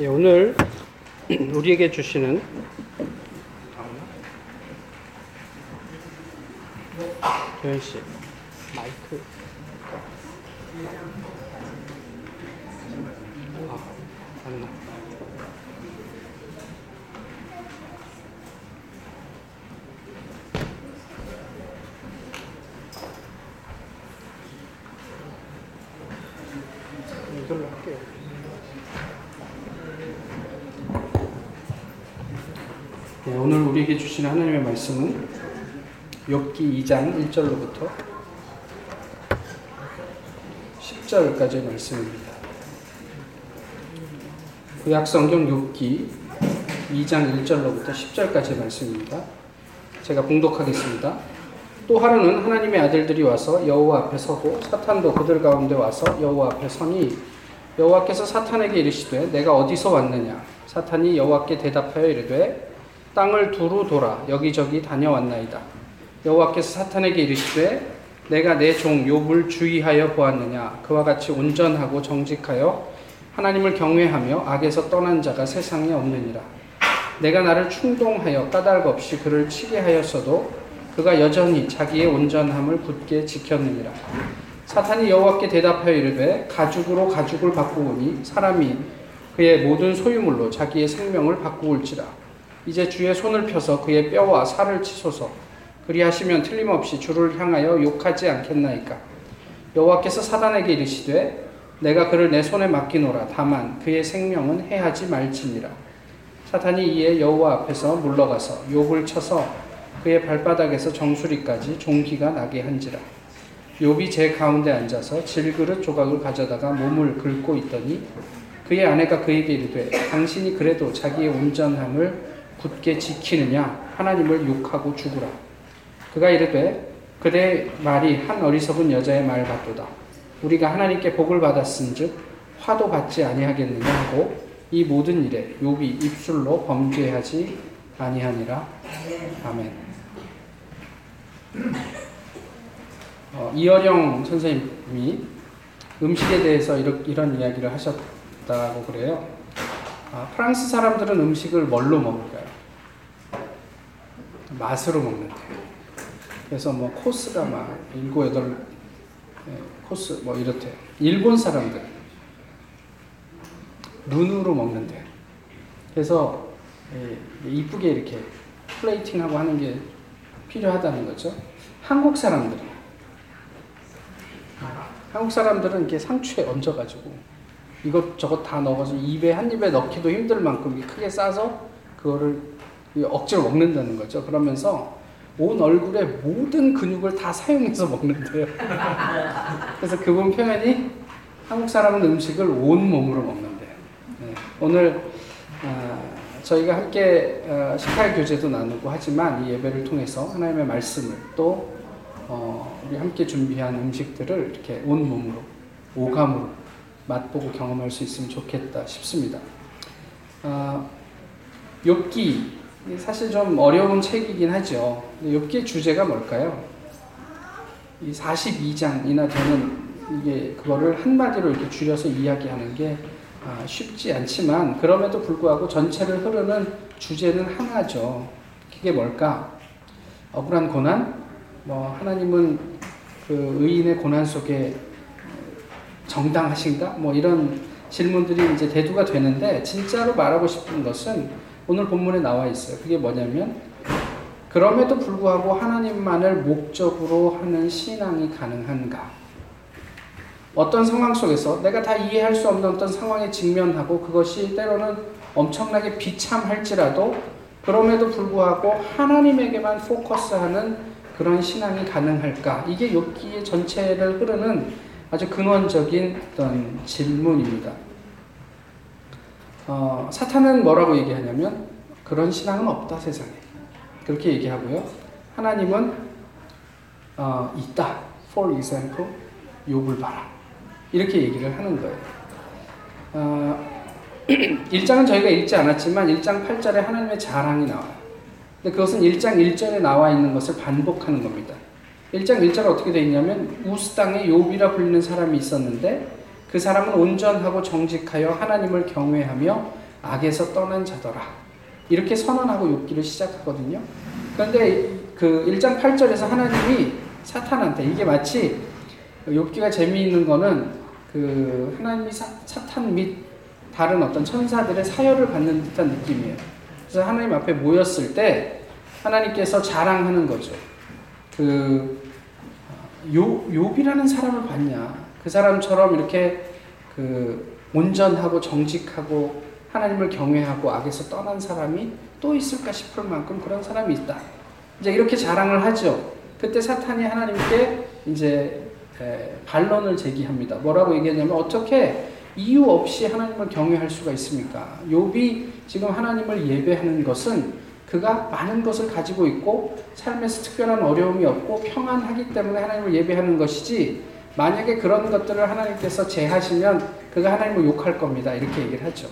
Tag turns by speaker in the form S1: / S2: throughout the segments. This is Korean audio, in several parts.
S1: 예, 오늘 우리에게 주시는 도현 씨 마이크 아, 안 나. 이걸로 할게요. 네, 오늘 우리에게 주신 하나님의 말씀은 욥기 2장 1절로부터 10절까지의 말씀입니다. 구약 성경 욥기 2장 1절로부터 10절까지의 말씀입니다. 제가 봉독하겠습니다. 또 하루는 하나님의 아들들이 와서 여호와 앞에 서고 사탄도 그들 가운데 와서 여호와 앞에 서니 여호와께서 사탄에게 이르시되 내가 어디서 왔느냐 사탄이 여호와께 대답하여 이르되 땅을 두루 돌아 여기저기 다녀왔나이다 여호와께서 사탄에게 이르시되 내가 내 종 욥을 주의하여 보았느냐 그와 같이 온전하고 정직하여 하나님을 경외하며 악에서 떠난 자가 세상에 없느니라 내가 나를 충동하여 까닭 없이 그를 치게 하였어도 그가 여전히 자기의 온전함을 굳게 지켰느니라. 사탄이 여호와께 대답하여 이르되 가죽으로 가죽을 바꾸오니 사람이 그의 모든 소유물로 자기의 생명을 바꾸올지라. 이제 주의 손을 펴서 그의 뼈와 살을 치소서. 그리하시면 틀림없이 주를 향하여 욕하지 않겠나이까. 여호와께서 사단에게 이르시되 내가 그를 내 손에 맡기노라. 다만 그의 생명은 해하지 말지니라. 사탄이 이에 여호와 앞에서 물러가서 욕을 쳐서 그의 발바닥에서 정수리까지 종기가 나게 한지라. 욥이 제 가운데 앉아서 질그릇 조각을 가져다가 몸을 긁고 있더니 그의 아내가 그에게 이르되 당신이 그래도 자기의 온전함을 굳게 지키느냐 하나님을 욕하고 죽으라. 그가 이르되 그대 말이 한 어리석은 여자의 말 같도다. 우리가 하나님께 복을 받았은즉 화도 받지 아니하겠느냐 하고 이 모든 일에 욥이 입술로 범죄하지 아니하니라. 아멘. 어, 이어령 선생님이 음식에 대해서 이런, 이런 이야기를 하셨다고 그래요. 아, 프랑스 사람들은 음식을 뭘로 먹을까요? 맛으로 먹는데. 그래서 뭐 코스가 막 일곱 여덟 네, 코스 뭐 이렇대요. 일본 사람들 눈으로 먹는데. 그래서 예, 이쁘게 이렇게 플레이팅하고 하는 게 필요하다는 거죠. 한국 사람들 한국 사람들은 이렇게 상추에 얹어가지고 이것저것 다 넣어서 입에 한 입에 넣기도 힘들 만큼 크게 싸서 그거를 억지로 먹는다는 거죠. 그러면서 온 얼굴의 모든 근육을 다 사용해서 먹는데요. 그래서 그분 표현이 한국 사람은 음식을 온 몸으로 먹는데요. 네. 오늘 어, 저희가 함께 어, 식할 교제도 나누고 하지만 이 예배를 통해서 하나님의 말씀을 또 어, 우리 함께 준비한 음식들을 이렇게 온 몸으로 오감으로 맛보고 경험할 수 있으면 좋겠다 싶습니다. 어, 욥기 사실 좀 어려운 책이긴 하죠. 욥기의 주제가 뭘까요? 이 42장이나 되는 이게 그거를 한마디로 이렇게 줄여서 이야기하는 게 아, 쉽지 않지만 그럼에도 불구하고 전체를 흐르는 주제는 하나죠. 그게 뭘까? 억울한 고난? 뭐 하나님은 그 의인의 고난 속에 정당하신가? 뭐 이런 질문들이 이제 대두가 되는데 진짜로 말하고 싶은 것은 오늘 본문에 나와 있어요. 그게 뭐냐면 그럼에도 불구하고 하나님만을 목적으로 하는 신앙이 가능한가? 어떤 상황 속에서 내가 다 이해할 수 없는 어떤 상황에 직면하고 그것이 때로는 엄청나게 비참할지라도 그럼에도 불구하고 하나님에게만 포커스하는 그런 신앙이 가능할까? 이게 욥기의 전체를 흐르는 아주 근원적인 어떤 질문입니다. 어, 사탄은 뭐라고 얘기하냐면 그런 신앙은 없다 세상에 그렇게 얘기하고요. 하나님은 어, 있다. For example, 욥을 봐라. 이렇게 얘기를 하는 거예요. 어, 1장은 저희가 읽지 않았지만 1장 8절에 하나님의 자랑이 나와요. 근데 그것은 1장 1절에 나와 있는 것을 반복하는 겁니다. 1장 1절에 어떻게 되어 있냐면 우스 땅에 욥이라 불리는 사람이 있었는데 그 사람은 온전하고 정직하여 하나님을 경외하며 악에서 떠난 자더라. 이렇게 선언하고 욥기를 시작하거든요. 그런데 그 1장 8절에서 하나님이 사탄한테 이게 마치 욥기가 재미있는 거는 그 하나님이 사, 사탄 및 다른 어떤 천사들의 사열을 받는 듯한 느낌이에요. 그래서 하나님 앞에 모였을 때 하나님께서 자랑하는 거죠. 그 요, 욥이라는 사람을 봤냐? 그 사람처럼 이렇게 그 온전하고 정직하고 하나님을 경외하고 악에서 떠난 사람이 또 있을까 싶을 만큼 그런 사람이 있다. 이제 이렇게 자랑을 하죠. 그때 사탄이 하나님께 이제 반론을 제기합니다. 뭐라고 얘기하냐면 어떻게 이유 없이 하나님을 경외할 수가 있습니까? 욥이 지금 하나님을 예배하는 것은 그가 많은 것을 가지고 있고 삶에서 특별한 어려움이 없고 평안하기 때문에 하나님을 예배하는 것이지 만약에 그런 것들을 하나님께서 제하시면 그가 하나님을 욕할 겁니다. 이렇게 얘기를 하죠.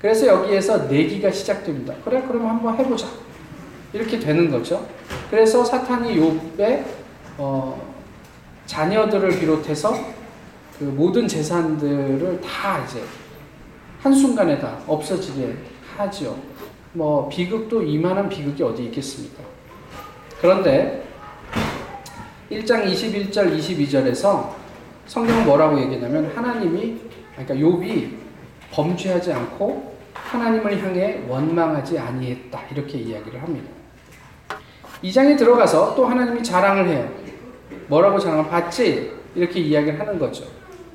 S1: 그래서 여기에서 내기가 시작됩니다. 그래 그럼 한번 해보자. 이렇게 되는 거죠. 그래서 사탄이 욥의 어, 자녀들을 비롯해서 그 모든 재산들을 다 이제 한순간에 다 없어지게 하죠. 뭐 비극도 이만한 비극이 어디 있겠습니까? 그런데 1장 21절 22절에서 성경은 뭐라고 얘기하냐면 하나님이 그러니까 욥이 범죄하지 않고 하나님을 향해 원망하지 아니했다 이렇게 이야기를 합니다. 2장에 들어가서 또 하나님이 자랑을 해요. 뭐라고 자랑을 봤지? 이렇게 이야기를 하는 거죠.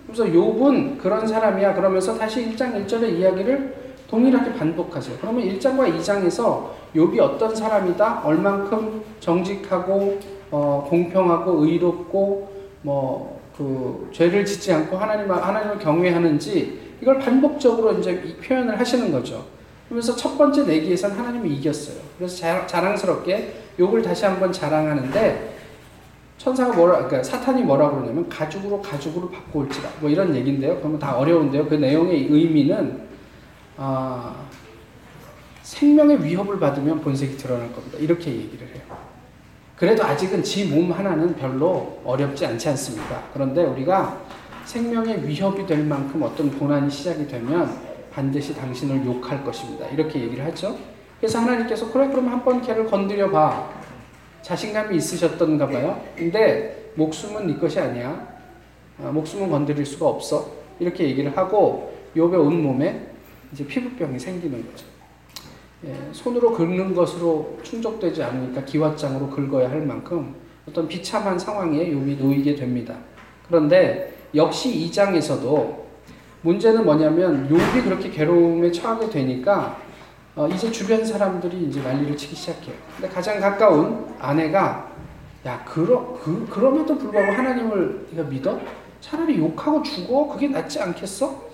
S1: 그래서 욥은 그런 사람이야 그러면서 다시 1장 1절의 이야기를 동일하게 반복하세요. 그러면 1장과 2장에서 욥이 어떤 사람이다, 얼만큼 정직하고 어, 공평하고 의롭고 뭐 그 죄를 짓지 않고 하나님 하나님을 경외하는지 이걸 반복적으로 이제 표현을 하시는 거죠. 그러면서 첫 번째 내기에서는 하나님이 이겼어요. 그래서 자, 자랑스럽게 욕을 다시 한번 자랑하는데 천사가 뭐라 그러니까 사탄이 뭐라 그러냐면 가죽으로 가죽으로 바꿔올지라 뭐 이런 얘기인데요. 그러면 다 어려운데요. 그 내용의 의미는 아, 생명의 위협을 받으면 본색이 드러날 겁니다. 이렇게 얘기를 해요. 그래도 아직은 지 몸 하나는 별로 어렵지 않지 않습니까? 그런데 우리가 생명의 위협이 될 만큼 어떤 고난이 시작이 되면 반드시 당신을 욕할 것입니다. 이렇게 얘기를 하죠. 그래서 하나님께서 그래 그럼 한번 걔를 건드려 봐. 자신감이 있으셨던가 봐요. 근데 목숨은 네 것이 아니야. 아, 목숨은 건드릴 수가 없어. 이렇게 얘기를 하고 욥의 온 몸에 이제 피부병이 생기는 거죠. 예, 손으로 긁는 것으로 충족되지 않으니까 기왓장으로 긁어야 할 만큼 어떤 비참한 상황에 욥이 놓이게 됩니다. 그런데 역시 2장에서도 문제는 뭐냐면 욥이 그렇게 괴로움에 처하게 되니까 어, 이제 주변 사람들이 이제 난리를 치기 시작해요. 근데 가장 가까운 아내가 야 그러 그 그럼에도 불구하고 하나님을 네가 믿어? 차라리 욕하고 죽어 그게 낫지 않겠어?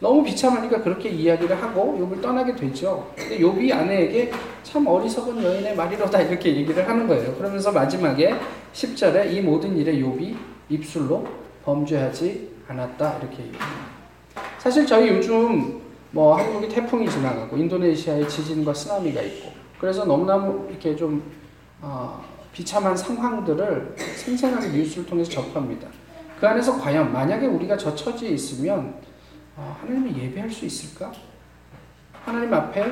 S1: 너무 비참하니까 그렇게 이야기를 하고 욥을 떠나게 되죠. 근데 욥이 아내에게 참 어리석은 여인의 말이로다 이렇게 얘기를 하는 거예요. 그러면서 마지막에 10절에 이 모든 일에 욥이 입술로 범죄하지 않았다 이렇게 얘기합니다. 사실 저희 요즘 뭐 한국이 태풍이 지나가고 인도네시아에 지진과 쓰나미가 있고 그래서 너무나 이렇게 좀 어, 비참한 상황들을 생생하게 뉴스를 통해서 접합니다. 그 안에서 과연 만약에 우리가 저 처지에 있으면 어, 하나님을 예배할 수 있을까? 하나님 앞에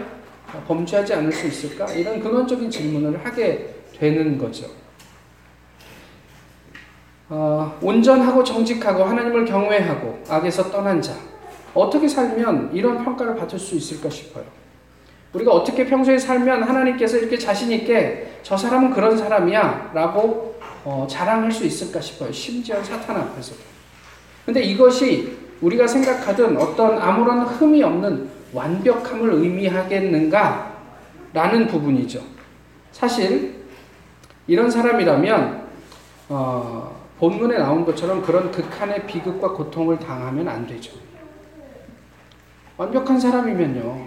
S1: 범죄하지 않을 수 있을까? 이런 근원적인 질문을 하게 되는 거죠. 어, 온전하고 정직하고 하나님을 경외하고 악에서 떠난 자 어떻게 살면 이런 평가를 받을 수 있을까 싶어요. 우리가 어떻게 평소에 살면 하나님께서 이렇게 자신 있게 저 사람은 그런 사람이야 라고 어, 자랑할 수 있을까 싶어요. 심지어 사탄 앞에서도. 근데 이것이 우리가 생각하던 어떤 아무런 흠이 없는 완벽함을 의미하겠는가? 라는 부분이죠. 사실, 이런 사람이라면, 어, 본문에 나온 것처럼 그런 극한의 비극과 고통을 당하면 안 되죠. 완벽한 사람이면요.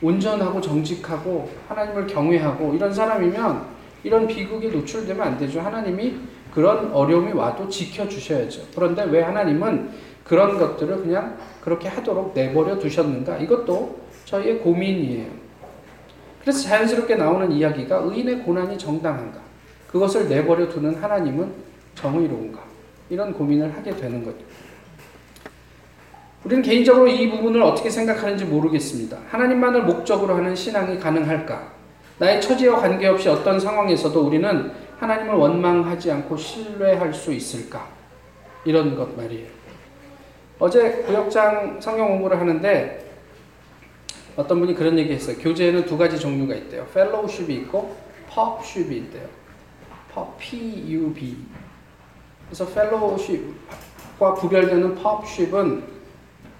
S1: 온전하고 정직하고 하나님을 경외하고 이런 사람이면 이런 비극에 노출되면 안 되죠. 하나님이 그런 어려움이 와도 지켜주셔야죠. 그런데 왜 하나님은 그런 것들을 그냥 그렇게 하도록 내버려 두셨는가? 이것도 저희의 고민이에요. 그래서 자연스럽게 나오는 이야기가 의인의 고난이 정당한가? 그것을 내버려 두는 하나님은 정의로운가? 이런 고민을 하게 되는 거죠. 우리는 개인적으로 이 부분을 어떻게 생각하는지 모르겠습니다. 하나님만을 목적으로 하는 신앙이 가능할까? 나의 처지와 관계없이 어떤 상황에서도 우리는 하나님을 원망하지 않고 신뢰할 수 있을까? 이런 것 말이에요. 어제 구역장 성경 공부를 하는데 어떤 분이 그런 얘기 했어요. 교제에는 두 가지 종류가 있대요. 펠로우십이 있고 펍십이 있대요. 펍, P-U-B. 그래서 펠로우십과 구별되는 펍십은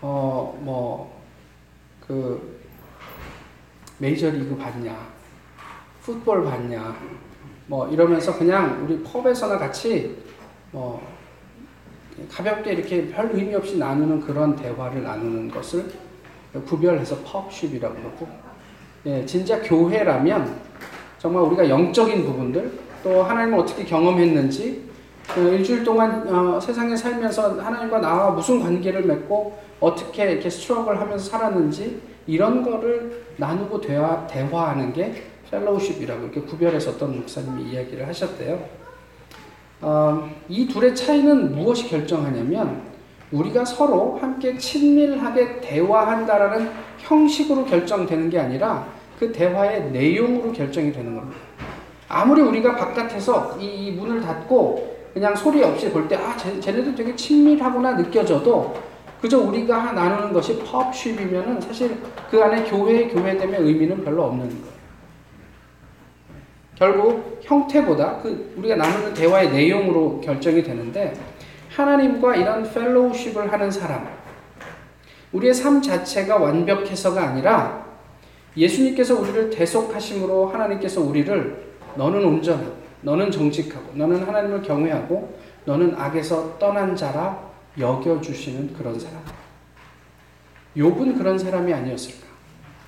S1: 어, 뭐, 그, 메이저리그 봤냐, 풋볼 봤냐, 뭐, 이러면서 그냥 우리 펍에서나 같이, 뭐, 가볍게 이렇게 별 의미 없이 나누는 그런 대화를 나누는 것을 구별해서 펍십이라고 그러고, 예, 진짜 교회라면 정말 우리가 영적인 부분들, 또 하나님을 어떻게 경험했는지, 그 일주일 동안 어, 세상에 살면서 하나님과 나와 무슨 관계를 맺고 어떻게 이렇게 struggle을 하면서 살았는지 이런 거를 나누고 대화, 대화하는 게 fellowship이라고 이렇게 구별해서 어떤 목사님이 이야기를 하셨대요. 어, 이 둘의 차이는 무엇이 결정하냐면 우리가 서로 함께 친밀하게 대화한다라는 형식으로 결정되는 게 아니라 그 대화의 내용으로 결정이 되는 겁니다. 아무리 우리가 바깥에서 이 문을 닫고 그냥 소리 없이 볼 때, 아, 쟤, 쟤네들 되게 친밀하구나 느껴져도 그저 우리가 나누는 것이 펍쉽이면은 사실 그 안에 교회, 교회됨의 의미는 별로 없는 거예요. 결국 형태보다 그 우리가 나누는 대화의 내용으로 결정이 되는데 하나님과 이런 펠로우십을 하는 사람, 우리의 삶 자체가 완벽해서가 아니라 예수님께서 우리를 대속하심으로 하나님께서 우리를 너는 온전하고 너는 정직하고 너는 하나님을 경외하고 너는 악에서 떠난 자라 여겨주시는 그런 사람. 욥은 그런 사람이 아니었을까?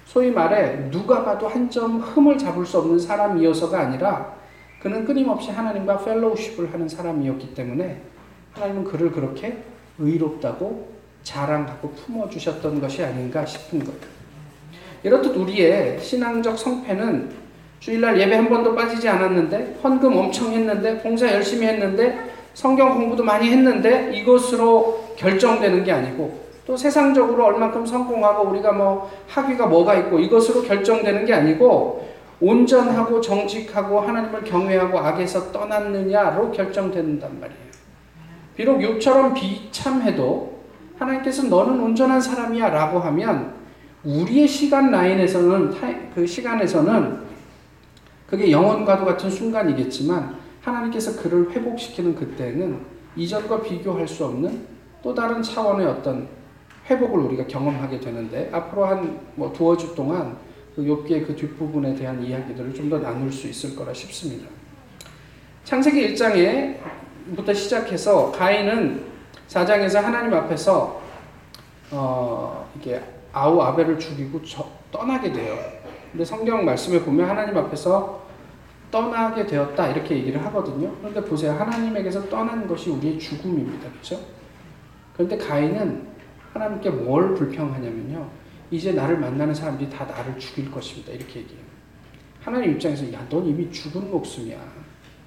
S1: 소위 말해 누가 봐도 한 점 흠을 잡을 수 없는 사람이어서가 아니라 그는 끊임없이 하나님과 펠로우십을 하는 사람이었기 때문에 하나님은 그를 그렇게 의롭다고 자랑하고 품어주셨던 것이 아닌가 싶은 거예요. 이렇듯 우리의 신앙적 성패는 주일날 예배 한 번도 빠지지 않았는데 헌금 엄청 했는데 봉사 열심히 했는데 성경 공부도 많이 했는데 이것으로 결정되는 게 아니고 또 세상적으로 얼만큼 성공하고 우리가 뭐 학위가 뭐가 있고 이것으로 결정되는 게 아니고 온전하고 정직하고 하나님을 경외하고 악에서 떠났느냐로 결정된단 말이에요. 비록 욕처럼 비참해도 하나님께서 너는 온전한 사람이야 라고 하면 우리의 시간 라인에서는 그 시간에서는 그게 영원과도 같은 순간이겠지만 하나님께서 그를 회복시키는 그때는 이전과 비교할 수 없는 또 다른 차원의 어떤 회복을 우리가 경험하게 되는데 앞으로 한 뭐 두어 주 동안 그 욥기의 그 뒷부분에 대한 이야기들을 좀 더 나눌 수 있을 거라 싶습니다. 창세기 1장에부터 시작해서 가인은 4장에서 하나님 앞에서 어 이게 아우 아벨을 죽이고 저, 떠나게 돼요. 근데 성경 말씀에 보면 하나님 앞에서 떠나게 되었다 이렇게 얘기를 하거든요. 그런데 보세요. 하나님에게서 떠난 것이 우리의 죽음입니다. 그렇죠? 그런데 가인은 하나님께 뭘 불평하냐면요. 이제 나를 만나는 사람들이 다 나를 죽일 것입니다. 이렇게 얘기해요. 하나님 입장에서 야, 넌 이미 죽은 목숨이야.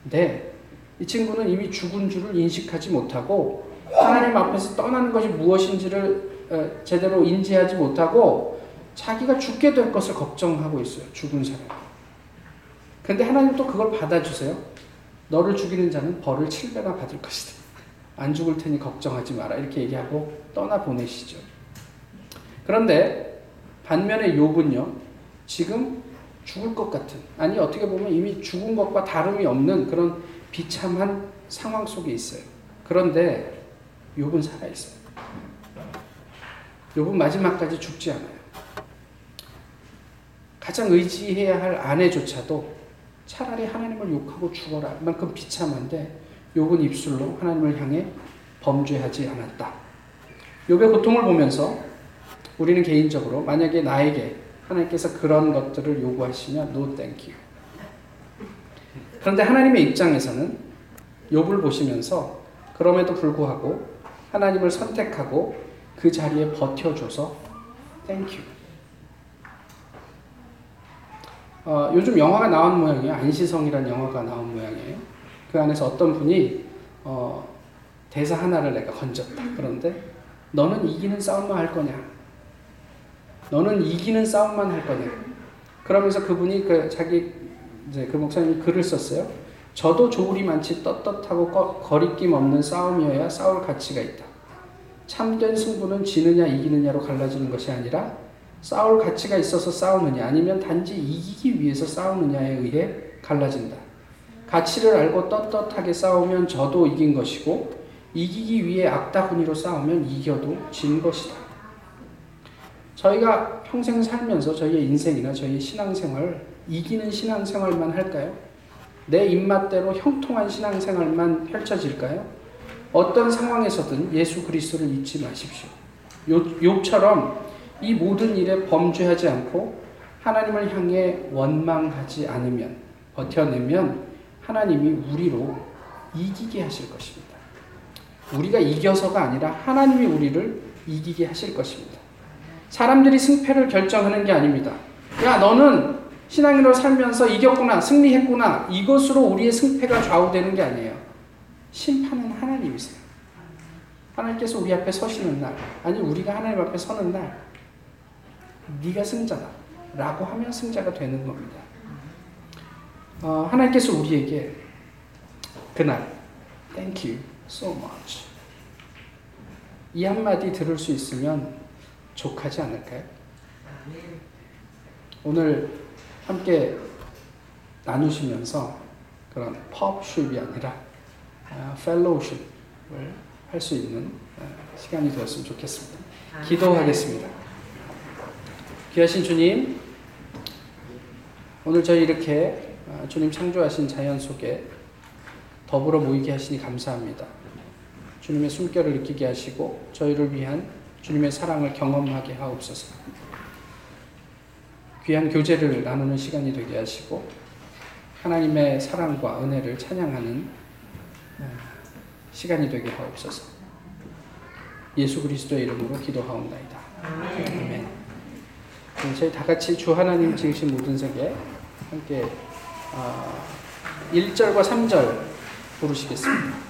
S1: 근데 이 친구는 이미 죽은 줄을 인식하지 못하고 하나님 앞에서 떠나는 것이 무엇인지를 어, 제대로 인지하지 못하고 자기가 죽게 될 것을 걱정하고 있어요. 죽은 사람. 근데 하나님 또 그걸 받아주세요. 너를 죽이는 자는 벌을 7배나 받을 것이다. 안 죽을 테니 걱정하지 마라. 이렇게 얘기하고 떠나 보내시죠. 그런데 반면에 욥은요. 지금 죽을 것 같은 아니 어떻게 보면 이미 죽은 것과 다름이 없는 그런 비참한 상황 속에 있어요. 그런데 욥은 살아 있어요. 욥은 마지막까지 죽지 않아요. 가장 의지해야 할 아내조차도 차라리 하나님을 욕하고 죽어라. 만큼 비참한데 욕은 입술로 하나님을 향해 범죄하지 않았다. 욕의 고통을 보면서 우리는 개인적으로 만약에 나에게 하나님께서 그런 것들을 요구하시면 no thank you. 그런데 하나님의 입장에서는 욥을 보시면서 그럼에도 불구하고 하나님을 선택하고 그 자리에 버텨줘서 you. 어, 요즘 영화가 나온 모양이에요. 안시성이라는 영화가 나온 모양이에요. 그 안에서 어떤 분이 어, 대사 하나를 내가 건졌다. 그런데 너는 이기는 싸움만 할 거냐? 너는 이기는 싸움만 할 거냐? 그러면서 그분이 그 자기 이제 그 목사님이 글을 썼어요. 저도 조울이 많지 떳떳하고 꺼- 거리낌 없는 싸움이어야 싸울 가치가 있다. 참된 승부는 지느냐 이기느냐로 갈라지는 것이 아니라 싸울 가치가 있어서 싸우느냐 아니면 단지 이기기 위해서 싸우느냐에 의해 갈라진다. 가치를 알고 떳떳하게 싸우면 저도 이긴 것이고 이기기 위해 악다구니로 싸우면 이겨도 진 것이다. 저희가 평생 살면서 저희의 인생이나 저희의 신앙생활 이기는 신앙생활만 할까요? 내 입맛대로 형통한 신앙생활만 펼쳐질까요? 어떤 상황에서든 예수 그리스도를 잊지 마십시오. 욥- 욥처럼 이 모든 일에 범죄하지 않고 하나님을 향해 원망하지 않으면 버텨내면 하나님이 우리로 이기게 하실 것입니다. 우리가 이겨서가 아니라 하나님이 우리를 이기게 하실 것입니다. 사람들이 승패를 결정하는 게 아닙니다. 야, 너는 신앙인으로 살면서 이겼구나, 승리했구나. 이것으로 우리의 승패가 좌우되는 게 아니에요. 심판은 하나님이세요. 하나님께서 우리 앞에 서시는 날, 아니 우리가 하나님 앞에 서는 날, 네가 승자다. 라고 하면 승자가 되는 겁니다. 어, 하나님께서 우리에게 그날, thank you so much. 이 한마디 들을 수 있으면 족하지 않을까요? 오늘 함께 나누시면서 그런 펍쉽이 아니라 펠로우십을 할 수 있는 어, 시간이 되었으면 좋겠습니다. 기도하겠습니다. 귀하신 주님, 오늘 저희 이렇게 어, 주님 창조하신 자연 속에 더불어 모이게 하시니 감사합니다. 주님의 숨결을 느끼게 하시고 저희를 위한 주님의 사랑을 경험하게 하옵소서. 귀한 교제를 나누는 시간이 되게 하시고 하나님의 사랑과 은혜를 찬양하는 어, 시간이 되게 하옵소서. 예수 그리스도의 이름으로 기도하옵나이다. 아멘. 그럼 저희 다 같이 주 하나님 지으신 모든 세계 함께 어, 1절과 3절 부르시겠습니다.